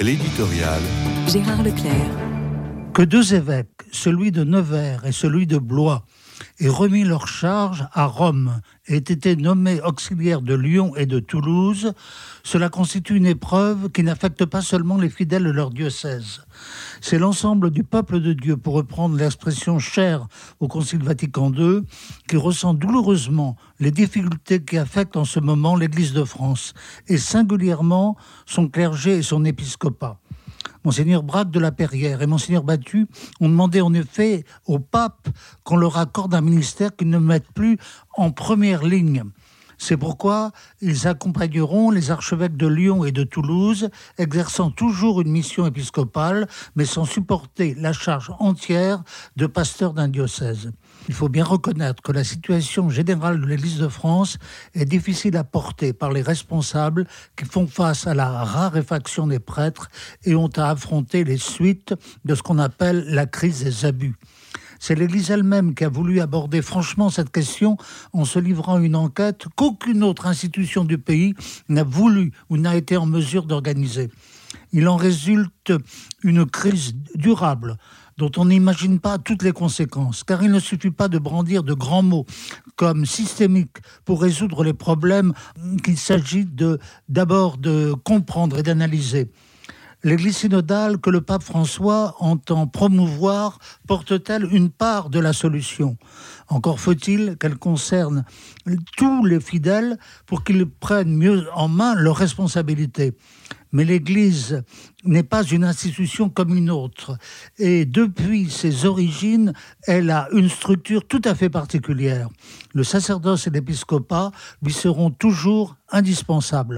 L'éditorial. Gérard Leclerc. Que deux évêques, celui de Nevers et celui de Blois, aient remis leur charge à Rome et été nommés auxiliaires de Lyon et de Toulouse, cela constitue une épreuve qui n'affecte pas seulement les fidèles de leur diocèse. C'est l'ensemble du peuple de Dieu, pour reprendre l'expression chère au Concile Vatican II, qui ressent douloureusement les difficultés qui affectent en ce moment l'Église de France, et singulièrement son clergé et son épiscopat. Monseigneur Braque de la Perrière et Monseigneur Battu ont demandé en effet au pape qu'on leur accorde un ministère qu'ils ne mettent plus en première ligne. C'est pourquoi ils accompagneront les archevêques de Lyon et de Toulouse, exerçant toujours une mission épiscopale, mais sans supporter la charge entière de pasteur d'un diocèse. Il faut bien reconnaître que la situation générale de l'Église de France est difficile à porter par les responsables qui font face à la raréfaction des prêtres et ont à affronter les suites de ce qu'on appelle la crise des abus. C'est l'Église elle-même qui a voulu aborder franchement cette question en se livrant à une enquête qu'aucune autre institution du pays n'a voulu ou n'a été en mesure d'organiser. Il en résulte une crise durable dont on n'imagine pas toutes les conséquences, car il ne suffit pas de brandir de grands mots comme systémique pour résoudre les problèmes qu'il s'agit d'abord de comprendre et d'analyser. L'Église synodale que le pape François entend promouvoir porte-t-elle une part de la solution? Encore faut-il qu'elle concerne tous les fidèles pour qu'ils prennent mieux en main leurs responsabilités. Mais l'Église n'est pas une institution comme une autre. Et depuis ses origines, elle a une structure tout à fait particulière. Le sacerdoce et l'épiscopat lui seront toujours indispensables.